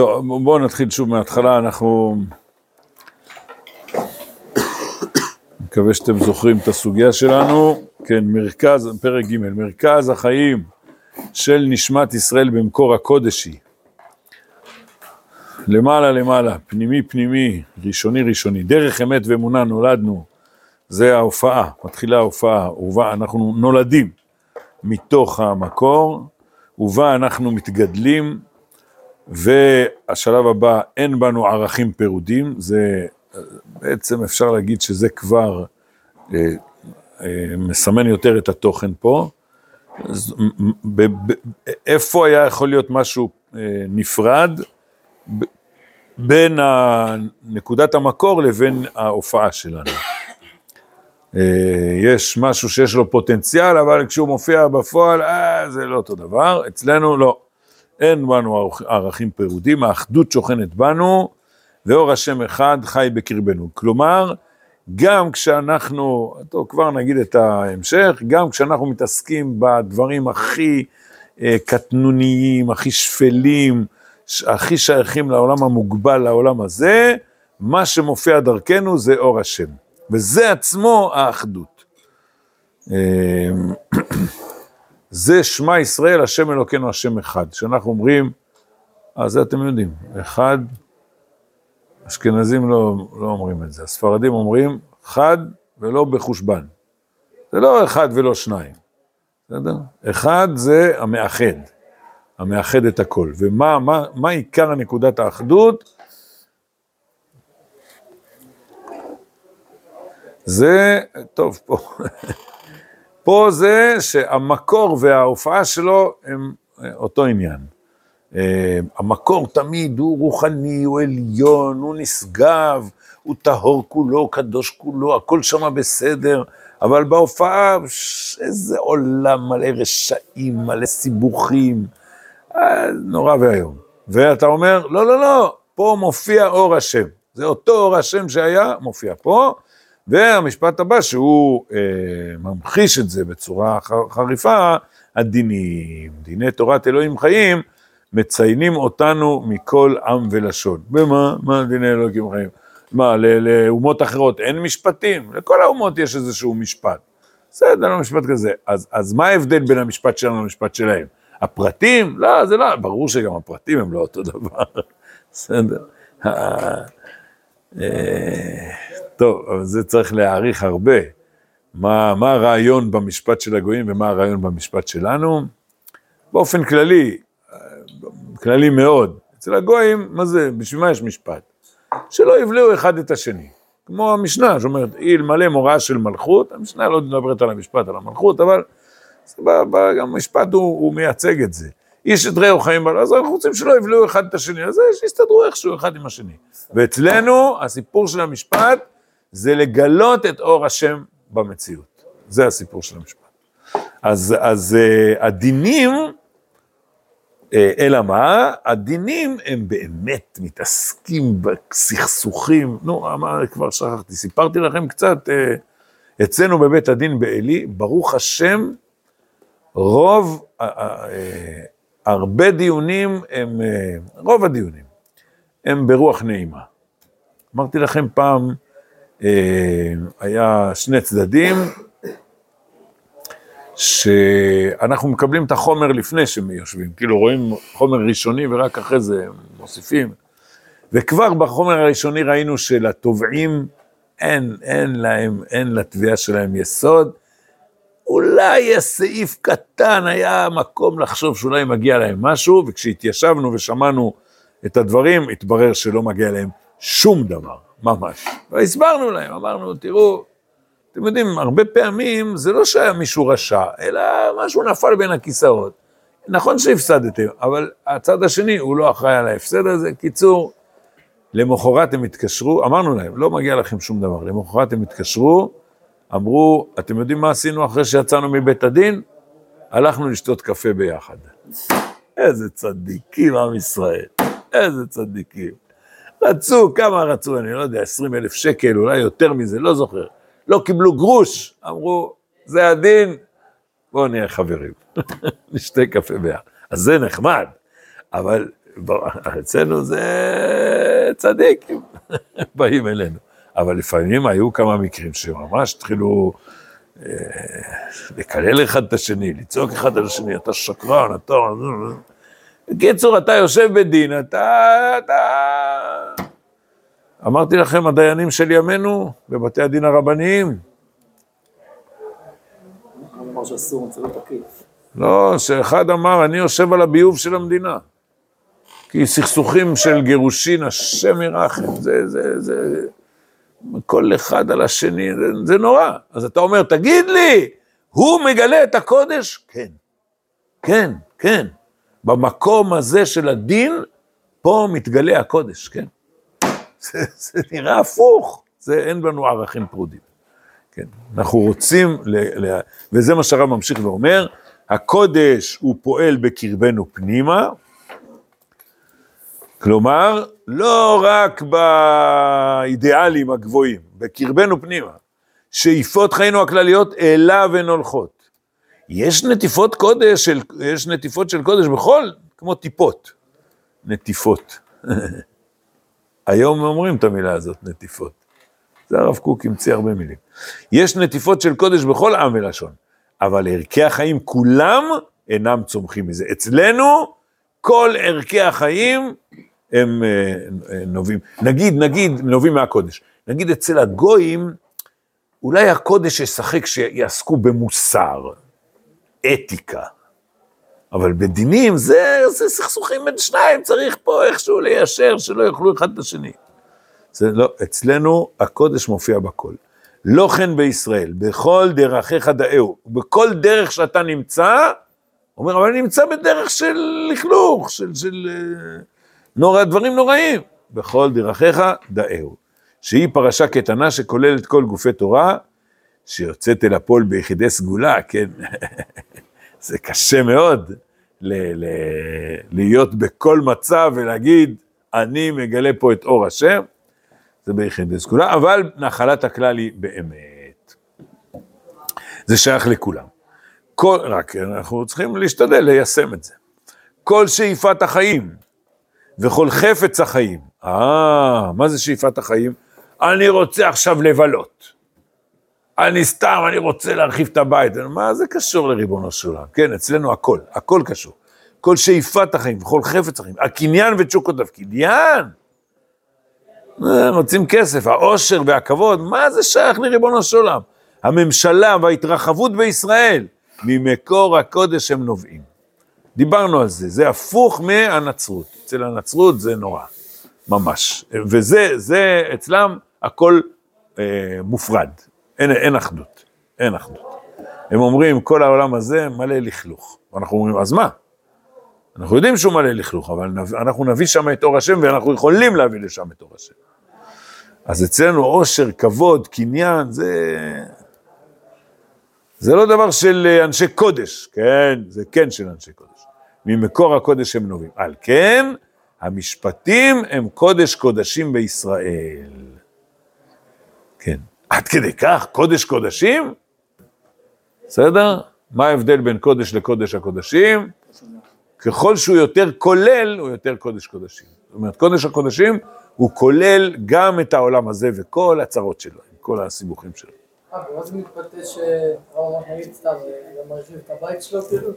טוב, בואו נתחיל שוב מההתחלה, אנחנו... מקווה שאתם זוכרים את הסוגיה שלנו. כן, מרכז, פרק ג', מרכז החיים של נשמת ישראל במקור הקודשי. למעלה למעלה, פנימי פנימי, ראשוני ראשוני, דרך אמת ואמונה נולדנו, זה ההופעה, מתחילה ההופעה, ובה אנחנו נולדים מתוך המקור, ובה אנחנו מתגדלים, והשלב הבא, אין בנו ערכים פירודים, זה בעצם אפשר להגיד שזה כבר אה, אה, מסמן יותר את התוכן פה. אז, ב, ב, איפה היה יכול להיות משהו אה, נפרד ב, בין נקודת המקור לבין ההופעה שלנו. אה, יש משהו שיש לו פוטנציאל, אבל כשהוא מופיע בפועל, אה, זה לא אותו דבר. אצלנו לא. אין בנו ערכים פירודים, האחדות שוכנת בנו, ואור השם אחד חי בקרבנו. כלומר, גם כשאנחנו, טוב, כבר נגיד את ההמשך, גם כשאנחנו מתעסקים בדברים הכי אה, קטנוניים, הכי שפלים, הכי שייכים לעולם המוגבל, לעולם הזה, מה שמופיע דרכנו זה אור השם. וזה עצמו האחדות. זה שמע ישראל, השם אלוקינו, השם אחד. כשאנחנו אומרים, אז אה, זה אתם יודעים, אחד, אשכנזים לא, לא אומרים את זה, הספרדים אומרים חד ולא בחושבן. זה לא אחד ולא שניים, בסדר? אחד זה המאחד, המאחד את הכל. ומה מה, מה עיקר נקודת האחדות? זה, טוב, פה, פה זה שהמקור וההופעה שלו הם אה, אותו עניין. אה, המקור תמיד הוא רוחני, הוא עליון, הוא נשגב, הוא טהור כולו, קדוש כולו, הכל שם בסדר, אבל בהופעה, איזה עולם מלא רשעים, מלא סיבוכים, אה, נורא ואיום. ואתה אומר, לא, לא, לא, פה מופיע אור השם. זה אותו אור השם שהיה, מופיע פה, והמשפט הבא, שהוא אה, ממחיש את זה בצורה חריפה, הדינים, דיני תורת אלוהים חיים, מציינים אותנו מכל עם ולשון. במה? מה דיני אלוהים חיים? מה, לאומות אחרות אין משפטים? לכל האומות יש איזשהו משפט. בסדר, לא משפט כזה. אז, אז מה ההבדל בין המשפט שלנו למשפט שלהם? הפרטים? לא, זה לא, ברור שגם הפרטים הם לא אותו דבר. בסדר. טוב, אבל זה צריך להעריך הרבה. מה, מה הרעיון במשפט של הגויים ומה הרעיון במשפט שלנו? באופן כללי, כללי מאוד. אצל הגויים, מה זה, בשביל מה יש משפט? שלא יבלעו אחד את השני. כמו המשנה שאומרת, אלמלא מוראה של מלכות, המשנה לא מדברת על המשפט, על המלכות, אבל גם המשפט הוא, הוא מייצג את זה. איש את רעהו חיים בלו, אז אנחנו רוצים שלא יבלעו אחד את השני, אז שיסתדרו איכשהו אחד עם השני. ואצלנו, הסיפור של המשפט זה לגלות את אור השם במציאות. זה הסיפור של המשפט. אז, אז uh, הדינים, uh, אלא מה? הדינים הם באמת מתעסקים בסכסוכים, נו, מה, כבר שכחתי, סיפרתי לכם קצת, uh, אצלנו בבית הדין בעלי, ברוך השם, רוב, uh, uh, הרבה דיונים הם, uh, רוב הדיונים, הם ברוח נעימה. אמרתי לכם פעם, היה שני צדדים, שאנחנו מקבלים את החומר לפני שהם יושבים, כאילו רואים חומר ראשוני ורק אחרי זה מוסיפים. וכבר בחומר הראשוני ראינו שלתובעים אין, אין להם, אין לתביעה שלהם יסוד. אולי יש סעיף קטן, היה מקום לחשוב שאולי מגיע להם משהו, וכשהתיישבנו ושמענו את הדברים, התברר שלא מגיע להם שום דבר. ממש. והסברנו להם, אמרנו, תראו, אתם יודעים, הרבה פעמים זה לא שהיה מישהו רשע, אלא משהו נפל בין הכיסאות. נכון שהפסדתם, אבל הצד השני הוא לא אחראי על ההפסד הזה. קיצור, למחרת הם התקשרו, אמרנו להם, לא מגיע לכם שום דבר. למחרת הם התקשרו, אמרו, אתם יודעים מה עשינו אחרי שיצאנו מבית הדין? הלכנו לשתות קפה ביחד. איזה צדיקים עם ישראל, איזה צדיקים. רצו, כמה רצו, אני לא יודע, 20 אלף שקל, אולי יותר מזה, לא זוכר. לא קיבלו גרוש, אמרו, זה הדין, בואו נהיה חברים, נשתה קפה ביחד. אז זה נחמד, אבל אצלנו זה צדיקים, באים אלינו. אבל לפעמים היו כמה מקרים שממש התחילו אה, לקלל אחד את השני, לצעוק אחד על השני, אתה שקרן, אתה... בקיצור, אתה יושב בדין, אתה... אתה... אמרתי לכם, הדיינים של ימינו, בבתי הדין הרבניים. לא, שאחד אמר, אני יושב על הביוב של המדינה. כי סכסוכים של גירושין, השם ירחם, זה, זה, זה, כל אחד על השני, זה, זה נורא. אז אתה אומר, תגיד לי, הוא מגלה את הקודש? כן, כן, כן. במקום הזה של הדין, פה מתגלה הקודש, כן. זה, זה נראה הפוך, זה אין בנו ערכים פרודים. כן, אנחנו רוצים, ל, ל, וזה מה שהרב ממשיך ואומר, הקודש הוא פועל בקרבנו פנימה, כלומר, לא רק באידיאלים הגבוהים, בקרבנו פנימה, שאיפות חיינו הכלליות אליו הן הולכות. יש נטיפות קודש, של, יש נטיפות של קודש בכל, כמו טיפות, נטיפות. היום אומרים את המילה הזאת, נטיפות. זה הרב קוק המציא הרבה מילים. יש נטיפות של קודש בכל עם ולשון, אבל ערכי החיים כולם אינם צומחים מזה. אצלנו, כל ערכי החיים הם אה, אה, נובעים, נגיד, נגיד, נובעים מהקודש. נגיד אצל הגויים, אולי הקודש ישחק שיעסקו במוסר, אתיקה, אבל בדינים זה, זה סכסוכים בין שניים, צריך פה איכשהו ליישר, שלא יאכלו אחד את השני. זה לא, אצלנו הקודש מופיע בכל. לא כן בישראל, בכל דרכיך דאהו, בכל דרך שאתה נמצא, אומר, אבל אני נמצא בדרך של לכלוך, של, של אה, נורא, דברים נוראים. בכל דרכיך דאהו. שהיא פרשה קטנה שכוללת כל גופי תורה, שיוצאת אל הפועל ביחידי סגולה, כן? זה קשה מאוד ל- ל- להיות בכל מצב ולהגיד, אני מגלה פה את אור השם, זה ביחידי סגולה, אבל נחלת הכלל היא באמת. זה שייך לכולם. כל, רק אנחנו צריכים להשתדל ליישם את זה. כל שאיפת החיים וכל חפץ החיים. אה, מה זה שאיפת החיים? אני רוצה עכשיו לבלות. אני סתם, אני רוצה להרחיב את הבית. מה זה קשור לריבונו של עולם? כן, אצלנו הכל, הכל קשור. כל שאיפת החיים וכל חפץ החיים, הקניין ותשוקותיו, קניין. אה, מוצאים כסף, העושר והכבוד, מה זה שייך לריבונו של עולם? הממשלה וההתרחבות בישראל, ממקור הקודש הם נובעים. דיברנו על זה, זה הפוך מהנצרות. אצל הנצרות זה נורא, ממש. וזה, זה אצלם הכל אה, מופרד, אין, אין אחדות, אין אחדות. הם אומרים, כל העולם הזה מלא לכלוך. ואנחנו אומרים, אז מה? אנחנו יודעים שהוא מלא לכלוך, אבל אנחנו נביא שם את אור השם, ואנחנו יכולים להביא לשם את אור השם. אז אצלנו עושר, כבוד, קניין, זה... זה לא דבר של אנשי קודש, כן? זה כן של אנשי קודש. ממקור הקודש הם נובעים. על כן, המשפטים הם קודש קודשים בישראל. כן. עד כדי כך, קודש קודשים? בסדר? מה ההבדל בין קודש לקודש הקודשים? ככל שהוא יותר כולל, הוא יותר קודש קודשים. זאת אומרת, קודש הקודשים הוא כולל גם את העולם הזה וכל הצרות שלו, עם כל הסיבוכים שלו. אה, ומה זה מתבטא שהרב נגיד סתם, גם מרחיב את הבית שלו כאילו?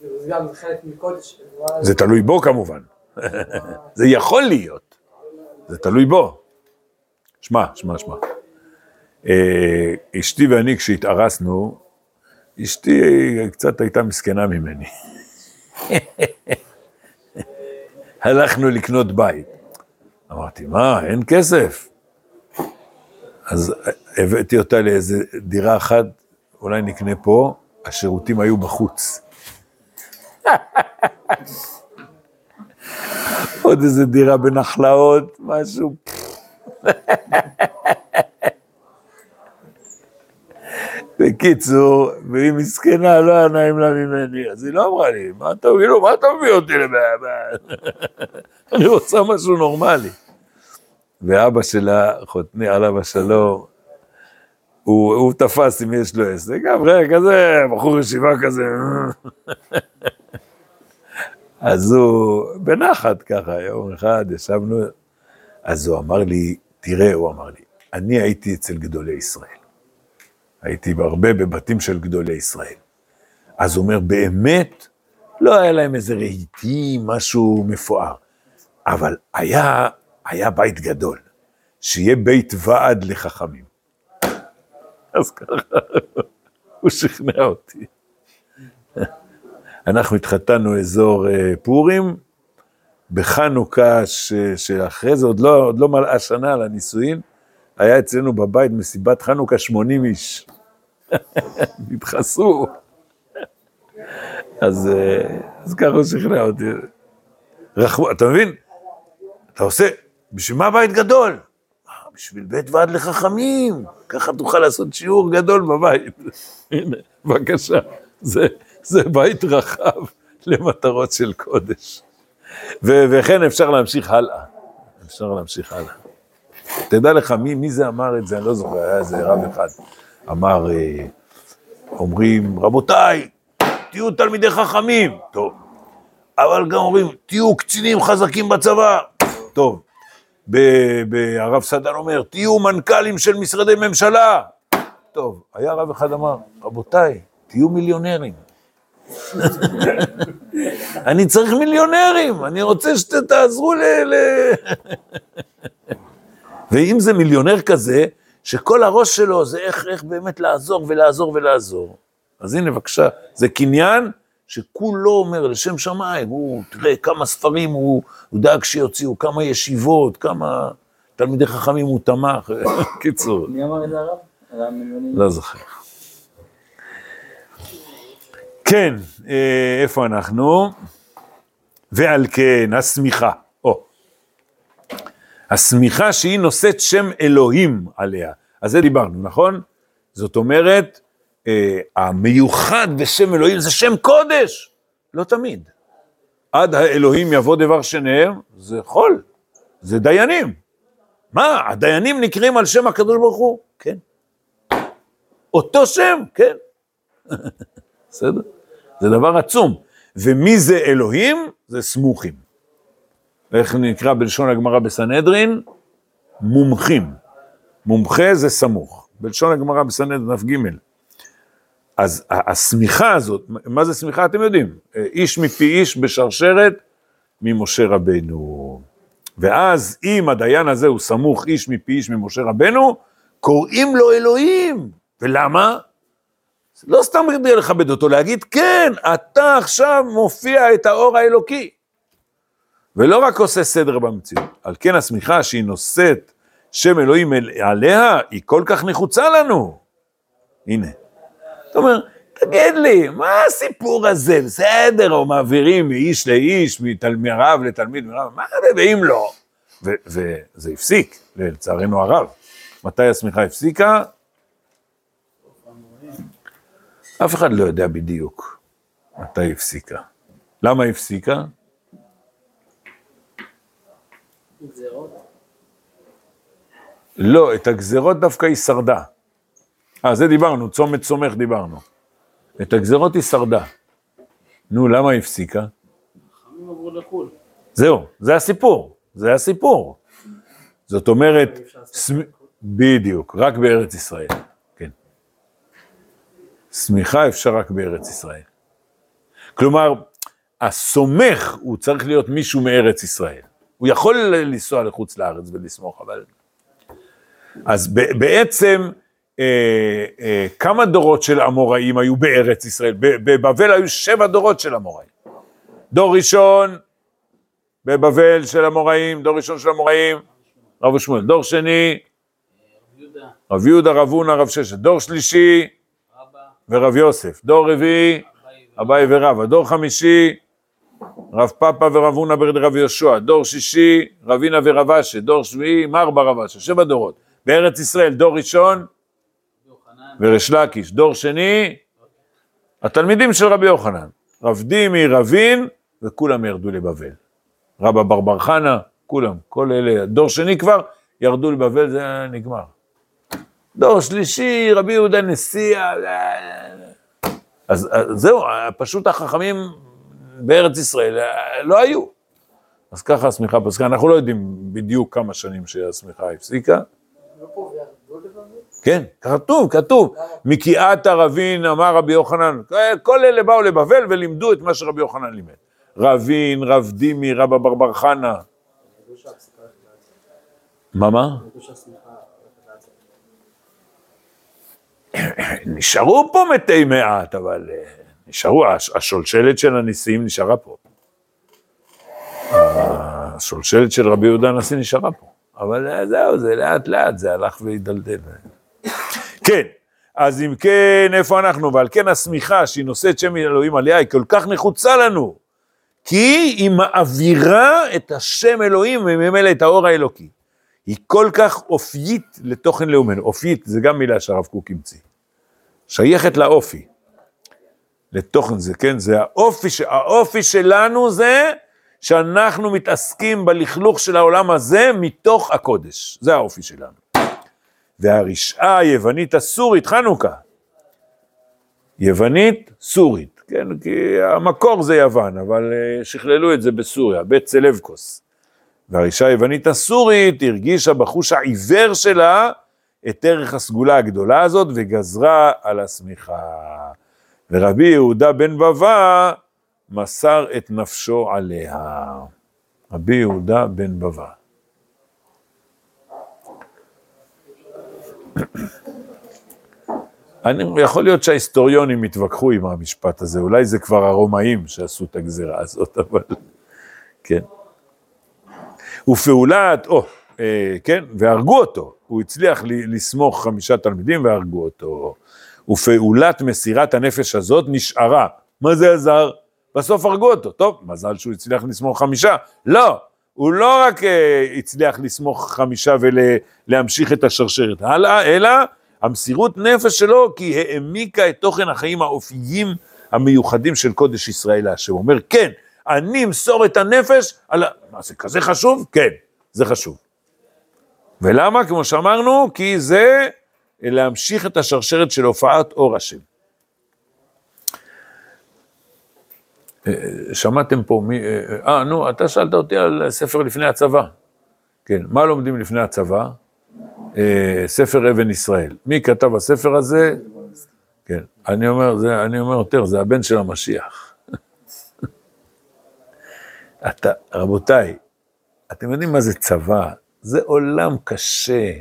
זה גם חלק מקודש. זה תלוי בו כמובן. זה יכול להיות. זה תלוי בו. שמע, שמע, שמע. אה, אשתי ואני כשהתארסנו, אשתי קצת הייתה מסכנה ממני. הלכנו לקנות בית. אמרתי, מה, אין כסף? אז הבאתי אותה לאיזה דירה אחת, אולי נקנה פה, השירותים היו בחוץ. עוד איזה דירה בנחלאות, משהו. בקיצור, והיא מסכנה, לא היה נעים לה ממני, אז היא לא אמרה לי, מה אתה מביא, מה אתה מביא אותי לבעיה? אני רוצה משהו נורמלי. ואבא שלה, חותני עליו השלום, הוא, הוא תפס אם יש לו עסק, אברך כזה, בחור ישיבה כזה. אז הוא, בנחת ככה, יום אחד ישבנו, אז הוא אמר לי, תראה, הוא אמר לי, אני הייתי אצל גדולי ישראל. הייתי הרבה בבתים של גדולי ישראל. אז הוא אומר, באמת, לא היה להם איזה רהיטים, משהו מפואר, אבל היה, היה בית גדול, שיהיה בית ועד לחכמים. אז ככה, הוא שכנע אותי. אנחנו התחתנו אזור אה, פורים, בחנוכה ש, שאחרי זה, עוד לא, עוד לא מלאה שנה לנישואין, היה אצלנו בבית מסיבת חנוכה 80 איש. נדחסו. אז, אה, אז ככה הוא שכנע אותי. רחמו, אתה מבין? אתה עושה, בשביל מה בית גדול? אה, בשביל בית ועד לחכמים, ככה תוכל לעשות שיעור גדול בבית. הנה, בבקשה, זה, זה בית רחב למטרות של קודש. וכן אפשר להמשיך הלאה, אפשר להמשיך הלאה. תדע לך, מי, מי זה אמר את זה, אני לא זוכר, היה איזה רב אחד, אמר, אה, אומרים, רבותיי, תהיו תלמידי חכמים, טוב, אבל גם אומרים, תהיו קצינים חזקים בצבא, טוב. הרב סדן אומר, תהיו מנכ"לים של משרדי ממשלה, טוב. היה רב אחד אמר, רבותיי, תהיו מיליונרים. אני צריך מיליונרים, אני רוצה שתעזרו ל... ואם זה מיליונר כזה, שכל הראש שלו זה איך, איך באמת לעזור ולעזור ולעזור. אז הנה, בבקשה, זה קניין שכולו אומר לשם שמיים, הוא, תראה כמה ספרים הוא, הוא דאג שיוציאו, כמה ישיבות, כמה תלמידי חכמים הוא תמך, קיצור. מי אמר את זה הרב? לא זוכר. כן, אה, איפה אנחנו? ועל כן, השמיכה. השמיכה שהיא נושאת שם אלוהים עליה. אז זה דיברנו, נכון? זאת אומרת, אה, המיוחד בשם אלוהים זה שם קודש. לא תמיד. עד האלוהים יבוא דבר שניהם, זה חול, זה דיינים. מה, הדיינים נקראים על שם הקדוש ברוך הוא? כן. אותו שם, כן. בסדר? זה דבר עצום. ומי זה אלוהים? זה סמוכים. איך נקרא בלשון הגמרא בסנהדרין? מומחים. מומחה זה סמוך. בלשון הגמרא בסנהדרין דף ג'. אז השמיכה הזאת, מה זה שמיכה אתם יודעים? איש מפי איש בשרשרת ממשה רבנו. ואז אם הדיין הזה הוא סמוך איש מפי איש ממשה רבנו, קוראים לו אלוהים. ולמה? לא סתם כדי לכבד אותו, להגיד, כן, אתה עכשיו מופיע את האור האלוקי. ולא רק עושה סדר במציאות. על כן השמיכה שהיא נושאת שם אלוהים עליה, היא כל כך נחוצה לנו. הנה. אתה אומר, תגיד לי, מה הסיפור הזה? בסדר, או מעבירים מאיש לאיש, מרב לתלמיד, מרב, מה זה, ואם לא? וזה הפסיק, לצערנו הרב. מתי השמיכה הפסיקה? אף אחד לא יודע בדיוק מתי הפסיקה. למה הפסיקה? לא, את הגזרות דווקא היא שרדה. אה, זה דיברנו, צומת סומך דיברנו. את הגזרות היא שרדה. נו, למה היא הפסיקה? זהו, זה הסיפור, זה הסיפור. זאת אומרת, בדיוק, רק בארץ ישראל. שמיכה אפשר רק בארץ ישראל. כלומר, הסומך הוא צריך להיות מישהו מארץ ישראל. הוא יכול לנסוע לחוץ לארץ ולסמוך, אבל... אז בעצם, אה, אה, כמה דורות של אמוראים היו בארץ ישראל? בבבל היו שבע דורות של אמוראים. דור ראשון בבבל של אמוראים, דור ראשון של אמוראים, רב שמואל. דור שני, רב יהודה, רב הונא, רב ששת. דור שלישי, ורב יוסף. דור רביעי, אביי ורבא. דור חמישי, רב פאפה ורב הונא רב יהושע. דור שישי, רבינה ורב אשי. דור שביעי, מרבה רב אשי. שבע דורות. בארץ ישראל, דור ראשון, וריש לקיש. דור שני, התלמידים של רבי יוחנן. רב דימי, רבין, וכולם ירדו לבבל. רבא בר בר חנה, כולם, כל אלה. דור שני כבר, ירדו לבבל, זה נגמר. דור שלישי, רבי יהודה נשיא, אז, אז זהו, פשוט החכמים בארץ ישראל, אה, לא היו. אז ככה השמיכה פסקה, אנחנו לא יודעים בדיוק כמה שנים שהשמיכה הפסיקה. כן, כתוב, כתוב. מקיאת ערבין אמר רבי יוחנן, כל אלה באו לבבל ולימדו את מה שרבי יוחנן לימד. רבין, רב דימי, רבא בר בר חנה. מה, מה? נשארו פה מתי מעט, אבל אה, נשארו, הש- השולשלת של הנשיאים נשארה פה. השולשלת של רבי יהודה הנשיא נשארה פה. אבל אה, זהו, זה לאט לאט, זה הלך והידלדל. כן, אז אם כן, איפה אנחנו? ועל כן השמיכה שהיא נושאת שם אלוהים עליה היא כל כך נחוצה לנו. כי היא מעבירה את השם אלוהים וממילא את האור האלוקי. היא כל כך אופיית לתוכן לאומנו. אופיית זה גם מילה שהרב קוק המציא. שייכת לאופי. לתוכן זה, כן? זה האופי. האופי שלנו זה שאנחנו מתעסקים בלכלוך של העולם הזה מתוך הקודש. זה האופי שלנו. והרשעה היוונית הסורית, חנוכה. יוונית סורית, כן? כי המקור זה יוון, אבל אה, שכללו את זה בסוריה, בית צלבקוס. והרשעה היוונית הסורית הרגישה בחוש העיוור שלה את ערך הסגולה הגדולה הזאת וגזרה על השמיכה. ורבי יהודה בן בבא מסר את נפשו עליה. רבי יהודה בן בבא. אני, יכול להיות שההיסטוריונים יתווכחו עם המשפט הזה, אולי זה כבר הרומאים שעשו את הגזירה הזאת, אבל כן. ופעולת, או, אה, כן, והרגו אותו, הוא הצליח לסמוך חמישה תלמידים והרגו אותו. ופעולת מסירת הנפש הזאת נשארה. מה זה עזר? בסוף הרגו אותו. טוב, מזל שהוא הצליח לסמוך חמישה. לא, הוא לא רק אה, הצליח לסמוך חמישה ולהמשיך את השרשרת, הלאה, אלא המסירות נפש שלו, כי העמיקה את תוכן החיים האופיים המיוחדים של קודש ישראל להשם. אומר, כן, אני אמסור את הנפש על ה... מה זה כזה חשוב? כן, זה חשוב. ולמה? כמו שאמרנו, כי זה להמשיך את השרשרת של הופעת אור השם. אה, שמעתם פה מי... אה, אה, נו, אתה שאלת אותי על ספר לפני הצבא. כן, מה לומדים לפני הצבא? אה, ספר אבן ישראל. מי כתב בספר הזה? כן, אני אומר, זה, אני אומר יותר, זה הבן של המשיח. אתה, רבותיי, אתם יודעים מה זה צבא? זה עולם קשה,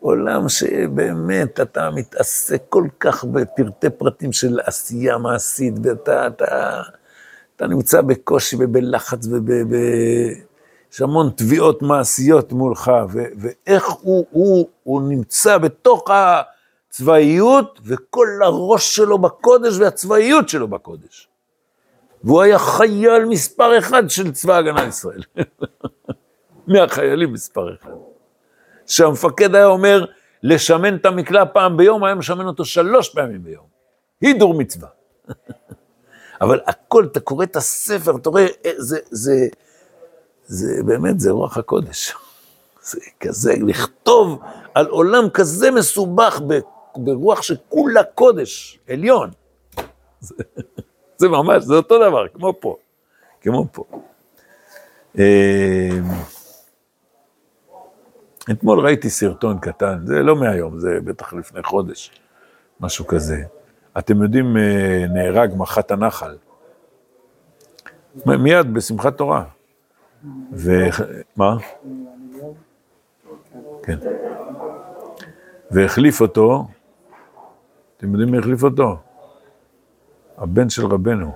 עולם שבאמת אתה מתעסק כל כך בפרטי פרטים של עשייה מעשית, ואתה אתה, אתה נמצא בקושי ובלחץ וב... ב, יש המון תביעות מעשיות מולך, ו, ואיך הוא, הוא, הוא נמצא בתוך הצבאיות, וכל הראש שלו בקודש והצבאיות שלו בקודש. והוא היה חייל מספר אחד של צבא הגנה לישראל. מהחיילים מספר אחד. שהמפקד היה אומר, לשמן את המקלע פעם ביום, היה משמן אותו שלוש פעמים ביום. הידור מצווה. אבל הכל, אתה קורא את הספר, אתה רואה, אה, זה, זה, זה באמת, זה רוח הקודש. זה כזה, לכתוב על עולם כזה מסובך ב- ברוח שכולה קודש, עליון. זה, זה ממש, זה אותו דבר, כמו פה, כמו פה. אתמול ראיתי סרטון קטן, זה לא מהיום, זה בטח לפני חודש, משהו כזה. אתם יודעים, אה, נהרג מח"ט הנחל. מיד בשמחת תורה. ו... מה? כן. והחליף אותו, אתם יודעים מי החליף אותו? הבן של רבנו,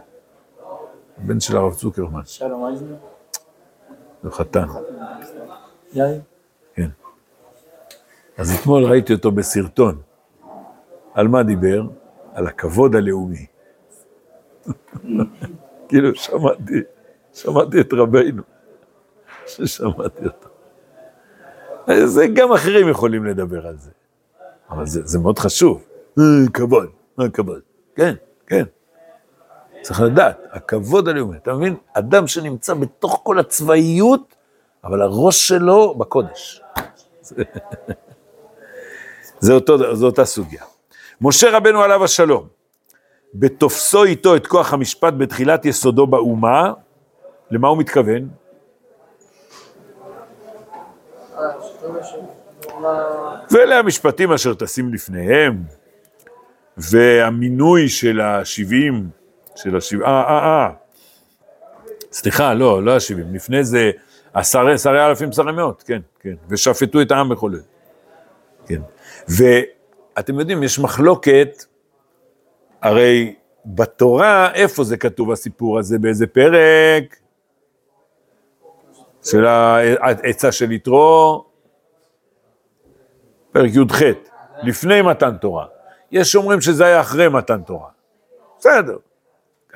הבן של הרב צוקרמן, שלום אייזנר? זה חתן. יאיר? אז אתמול ראיתי אותו בסרטון. על מה דיבר? על הכבוד הלאומי. כאילו, שמעתי, שמעתי את רבינו, ששמעתי אותו. זה גם אחרים יכולים לדבר על זה, אבל זה, זה מאוד חשוב. אה, כבוד, מה כבוד? כן, כן. צריך לדעת, הכבוד הלאומי, אתה מבין? אדם שנמצא בתוך כל הצבאיות, אבל הראש שלו בקודש. זה, זה אותו, זו אותה סוגיה. משה רבנו עליו השלום, בתופסו איתו את כוח המשפט בתחילת יסודו באומה, למה הוא מתכוון? ואלה המשפטים אשר טסים לפניהם, והמינוי של השבעים, של השבעים, אה, אה, אה, סליחה, לא, לא השבעים, לפני זה עשרי, עשרי אלפים, שרי מאות, כן, כן, ושפטו את העם בכל עת, כן. ואתם יודעים, יש מחלוקת, הרי בתורה, איפה זה כתוב הסיפור הזה, באיזה פרק? של העצה של יתרו, פרק י"ח, לפני מתן תורה. יש שאומרים שזה היה אחרי מתן תורה. בסדר.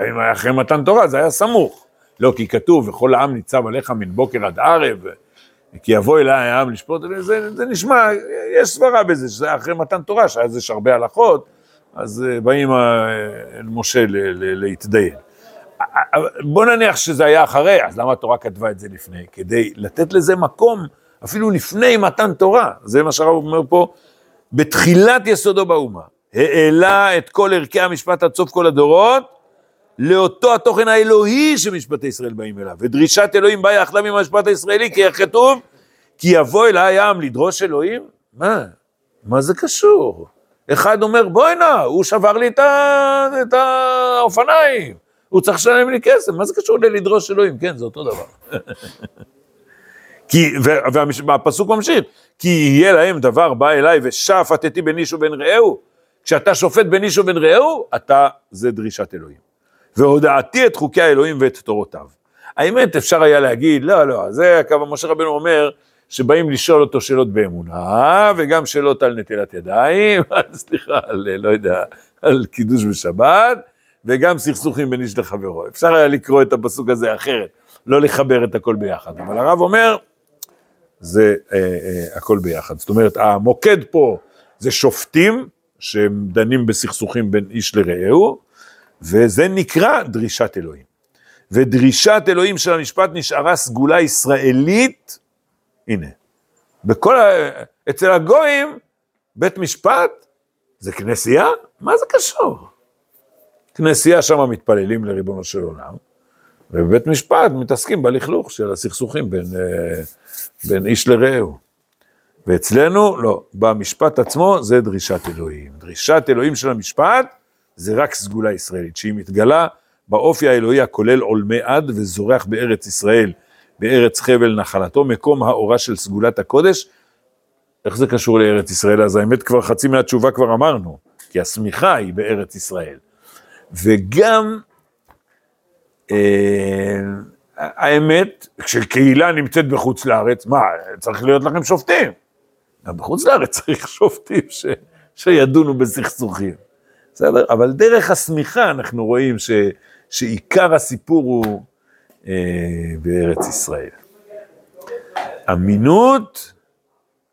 אם היה אחרי מתן תורה, זה היה סמוך. לא, כי כתוב, וכל העם ניצב עליך מן בוקר עד ערב, כי יבוא אליי העם לשפוט, זה, זה נשמע, יש סברה בזה, שזה אחרי מתן תורה, שהיה יש הרבה הלכות, אז אה, באים אה, אל משה ל- ל- להתדיין. בוא נניח שזה היה אחרי, אז למה התורה כתבה את זה לפני? כדי לתת לזה מקום, אפילו לפני מתן תורה. זה מה שהרב אומר פה, בתחילת יסודו באומה. העלה את כל ערכי המשפט עד סוף כל הדורות, לאותו התוכן האלוהי שמשפטי ישראל באים אליו. ודרישת אלוהים באה יחדיו עם המשפט הישראלי, כי כתוב, כי יבוא אל הים לדרוש אלוהים? מה? מה זה קשור? אחד אומר, בואי נא, הוא שבר לי את, ה... את האופניים, הוא צריך לשלם לי כסף, מה זה קשור ללדרוש אלוהים? כן, זה אותו דבר. כי, והפסוק ממשיך, כי יהיה להם דבר בא אליי ושפטתי בין איש ובין רעהו. כשאתה שופט בין איש ובין רעהו, אתה, זה דרישת אלוהים. והודעתי את חוקי האלוהים ואת תורותיו. האמת, אפשר היה להגיד, לא, לא, זה כמה משה רבנו אומר, שבאים לשאול אותו שאלות באמונה, וגם שאלות על נטילת ידיים, סליחה, על, לא יודע, על קידוש בשבת, וגם סכסוכים בין איש לחברו. אפשר היה לקרוא את הפסוק הזה אחרת, לא לחבר את הכל ביחד. אבל הרב אומר, זה אה, אה, הכל ביחד. זאת אומרת, המוקד פה זה שופטים, שהם דנים בסכסוכים בין איש לרעהו, וזה נקרא דרישת אלוהים. ודרישת אלוהים של המשפט נשארה סגולה ישראלית, הנה, בכל, ה... אצל הגויים, בית משפט זה כנסייה? מה זה קשור? כנסייה שם מתפללים לריבונו של עולם, ובבית משפט מתעסקים בלכלוך של הסכסוכים בין, אה, בין איש לרעהו. ואצלנו, לא, במשפט עצמו זה דרישת אלוהים. דרישת אלוהים של המשפט זה רק סגולה ישראלית, שהיא מתגלה באופי האלוהי הכולל עולמי עד וזורח בארץ ישראל, בארץ חבל נחלתו, מקום האורה של סגולת הקודש. איך זה קשור לארץ ישראל? אז האמת כבר חצי מהתשובה כבר אמרנו, כי השמיכה היא בארץ ישראל. וגם, אה, האמת, כשקהילה נמצאת בחוץ לארץ, מה, צריך להיות לכם שופטים. גם בחוץ לארץ צריך שופטים ש, שידונו בסכסוכים. בסדר? אבל דרך השמיכה אנחנו רואים ש, שעיקר הסיפור הוא אה, בארץ ישראל. אמינות,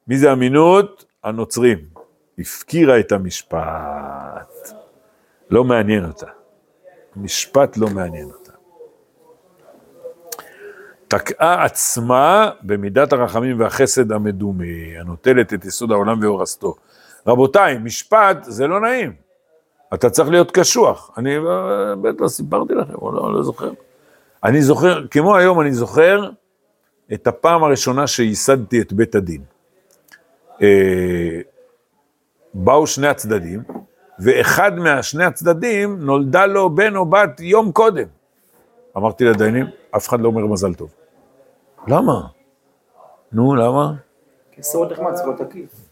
מי זה אמינות? הנוצרים. הפקירה את המשפט. לא מעניין אותה. משפט לא מעניין אותה. תקעה עצמה במידת הרחמים והחסד המדומה, הנוטלת את יסוד העולם והורסתו. רבותיי, משפט זה לא נעים. אתה צריך להיות קשוח. אני אה, בטח סיפרתי לכם, או לא, לא זוכר. אני זוכר, כמו היום אני זוכר את הפעם הראשונה שייסדתי את בית הדין. אה, באו שני הצדדים, ואחד מהשני הצדדים נולדה לו בן או בת יום קודם. אמרתי לדיינים, אף אחד לא אומר מזל טוב. למה? נו, למה? כי סירות נחמד, סירות תקיף.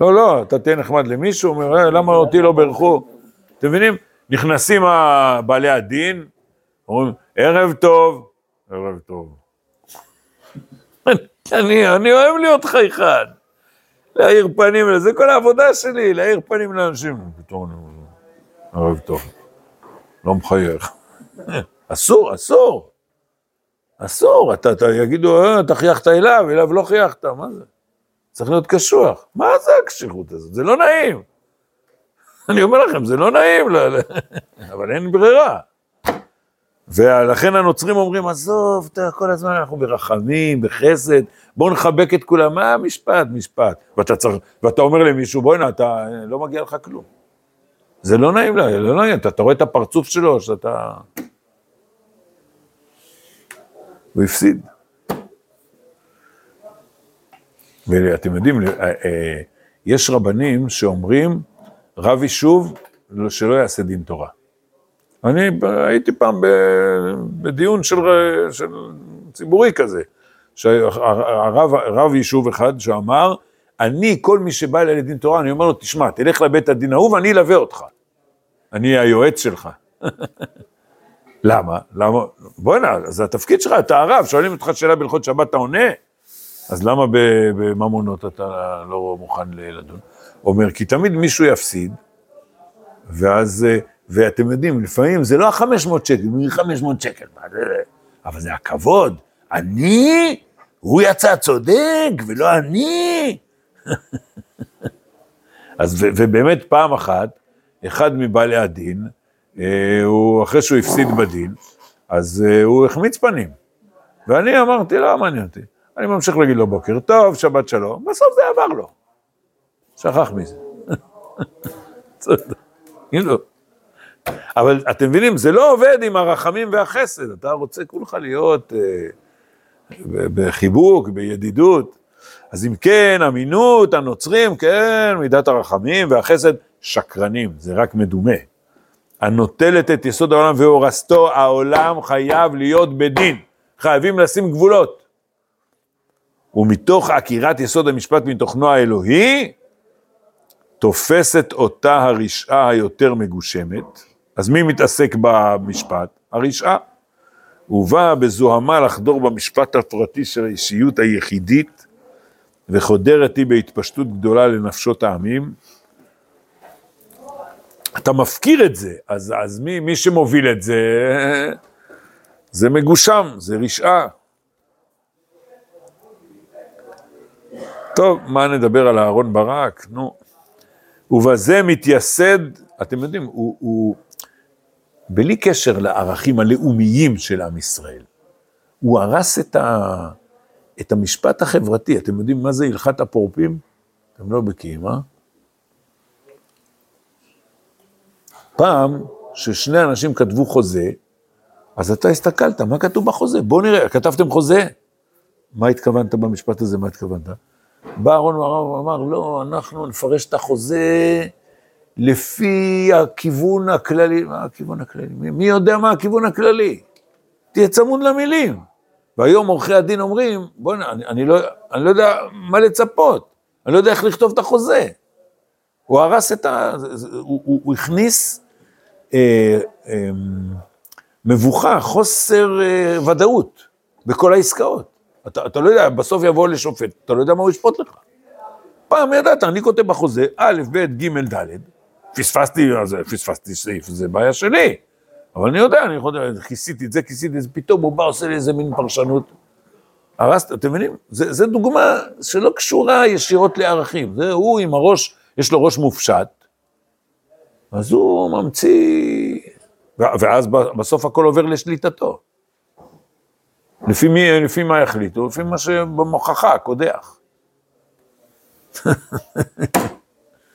לא, לא, אתה תהיה נחמד למישהו, אומר, "אה, למה אותי לא בירכו? אתם מבינים? נכנסים בעלי הדין, אומרים, ערב טוב, ערב טוב. אני, אני אוהב להיות חייכן, להאיר פנים, זה כל העבודה שלי, להאיר פנים לאנשים. פתאום אני אומר, ערב טוב, לא מחייך. אסור, אסור. אסור, אתה, אתה יגידו, אה, אתה חייכת אליו, אליו לא חייכת, מה זה? צריך להיות קשוח. מה זה הקשיחות הזאת? זה לא נעים. אני אומר לכם, זה לא נעים, לא, לא. אבל אין ברירה. ולכן הנוצרים אומרים, עזוב, אתה, כל הזמן אנחנו ברחמים, בחסד, בואו נחבק את כולם, מה משפט, משפט. ואתה, צריך, ואתה אומר למישהו, בוא'נה, אתה, לא מגיע לך כלום. זה לא נעים לה, לא נעים, אתה, אתה רואה את הפרצוף שלו, שאתה... הוא הפסיד. ואתם יודעים, אה, אה, יש רבנים שאומרים, רב יישוב שלא יעשה דין תורה. אני הייתי פעם בדיון של, של ציבורי כזה, שהרב רב יישוב אחד שאמר, אני, כל מי שבא אליי לדין תורה, אני אומר לו, תשמע, תלך לבית הדין ההוא ואני אלווה אותך. אני היועץ שלך. למה? למה? בוא'נה, זה התפקיד שלך, אתה הרב, שואלים אותך שאלה בהלכות שבת, אתה עונה? אז למה בממונות אתה לא מוכן לדון? אומר, כי תמיד מישהו יפסיד, ואז, ואתם יודעים, לפעמים זה לא ה-500 שקל, זה 500 שקל, אבל זה הכבוד. אני? הוא יצא צודק, ולא אני? אז ו, ובאמת פעם אחת, אחד מבעלי הדין, אה, הוא, אחרי שהוא הפסיד בדין, אז אה, הוא החמיץ פנים. ואני אמרתי, לא מעניין אותי. אני ממשיך להגיד לו בוקר טוב, שבת שלום, בסוף זה עבר לו. שכח מזה. כאילו. אבל אתם מבינים, זה לא עובד עם הרחמים והחסד, אתה רוצה כולך להיות אה, בחיבוק, בידידות. אז אם כן, אמינות, הנוצרים, כן, מידת הרחמים והחסד, שקרנים, זה רק מדומה. הנוטלת את יסוד העולם והורסתו, העולם חייב להיות בדין, חייבים לשים גבולות. ומתוך עקירת יסוד המשפט מתוכנו האלוהי, תופסת אותה הרשעה היותר מגושמת. אז מי מתעסק במשפט? הרשעה. ובאה בזוהמה לחדור במשפט הפרטי של האישיות היחידית, וחודרת היא בהתפשטות גדולה לנפשות העמים. אתה מפקיר את זה, אז, אז מי, מי שמוביל את זה, זה מגושם, זה רשעה. טוב, מה נדבר על אהרון ברק? נו. ובזה מתייסד, אתם יודעים, הוא, הוא בלי קשר לערכים הלאומיים של עם ישראל, הוא הרס את, ה, את המשפט החברתי. אתם יודעים מה זה הלכת הפורפים? אתם לא בקיאים, אה? פעם ששני אנשים כתבו חוזה, אז אתה הסתכלת, מה כתוב בחוזה? בוא נראה, כתבתם חוזה? מה התכוונת במשפט הזה? מה התכוונת? בא אהרון הרב ואמר, לא, אנחנו נפרש את החוזה לפי הכיוון הכללי. מה הכיוון הכללי? מי, מי יודע מה הכיוון הכללי? תהיה צמוד למילים. והיום עורכי הדין אומרים, בוא'נה, אני, אני, לא, אני לא יודע מה לצפות, אני לא יודע איך לכתוב את החוזה. הוא הרס את ה... הוא, הוא, הוא הכניס אה, אה, מבוכה, חוסר אה, ודאות בכל העסקאות. אתה, אתה לא יודע, בסוף יבוא לשופט, אתה לא יודע מה הוא ישפוט לך. פעם ידעת, אני כותב בחוזה, א', ב', ג', ד', פספסתי, פספסתי סעיף, זה בעיה שלי. אבל אני יודע, אני יכול, כיסיתי את זה, כיסיתי את זה, פתאום הוא בא, עושה לי איזה מין פרשנות. הרסת, אתם מבינים? זה דוגמה שלא קשורה ישירות לערכים. זה הוא עם הראש, יש לו ראש מופשט, אז הוא ממציא, ואז בסוף הכל עובר לשליטתו. לפי, מי, לפי מה יחליטו? לפי מה שבמוכחה, קודח.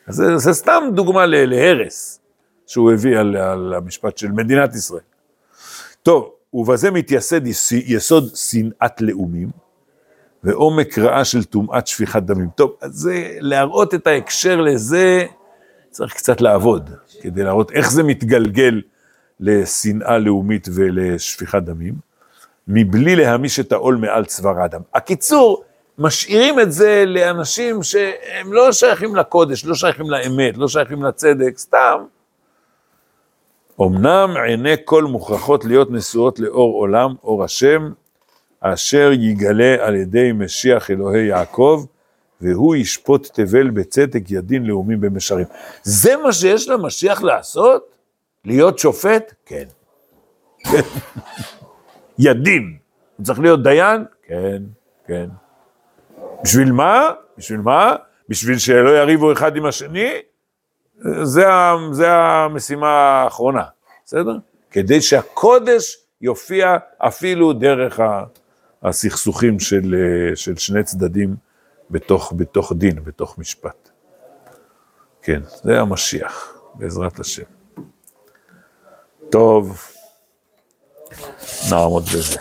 זה, זה סתם דוגמה להרס שהוא הביא על, על המשפט של מדינת ישראל. טוב, ובזה מתייסד יסוד שנאת לאומים ועומק רעה של טומאת שפיכת דמים. טוב, אז זה, להראות את ההקשר לזה, צריך קצת לעבוד, כדי להראות איך זה מתגלגל לשנאה לאומית ולשפיכת דמים. מבלי להמיש את העול מעל צוואר האדם. הקיצור, משאירים את זה לאנשים שהם לא שייכים לקודש, לא שייכים לאמת, לא שייכים לצדק, סתם. אמנם עיני כל מוכרחות להיות נשואות לאור עולם, אור השם, אשר יגלה על ידי משיח אלוהי יעקב, והוא ישפוט תבל בצדק ידין לאומים במשרים. זה מה שיש למשיח לעשות? להיות שופט? כן. ידין. הוא צריך להיות דיין? כן, כן. בשביל מה? בשביל מה? בשביל שלא יריבו אחד עם השני? זה, זה המשימה האחרונה, בסדר? כדי שהקודש יופיע אפילו דרך הסכסוכים של, של שני צדדים בתוך, בתוך דין, בתוך משפט. כן, זה המשיח. בעזרת השם. טוב, נעמוד בזה.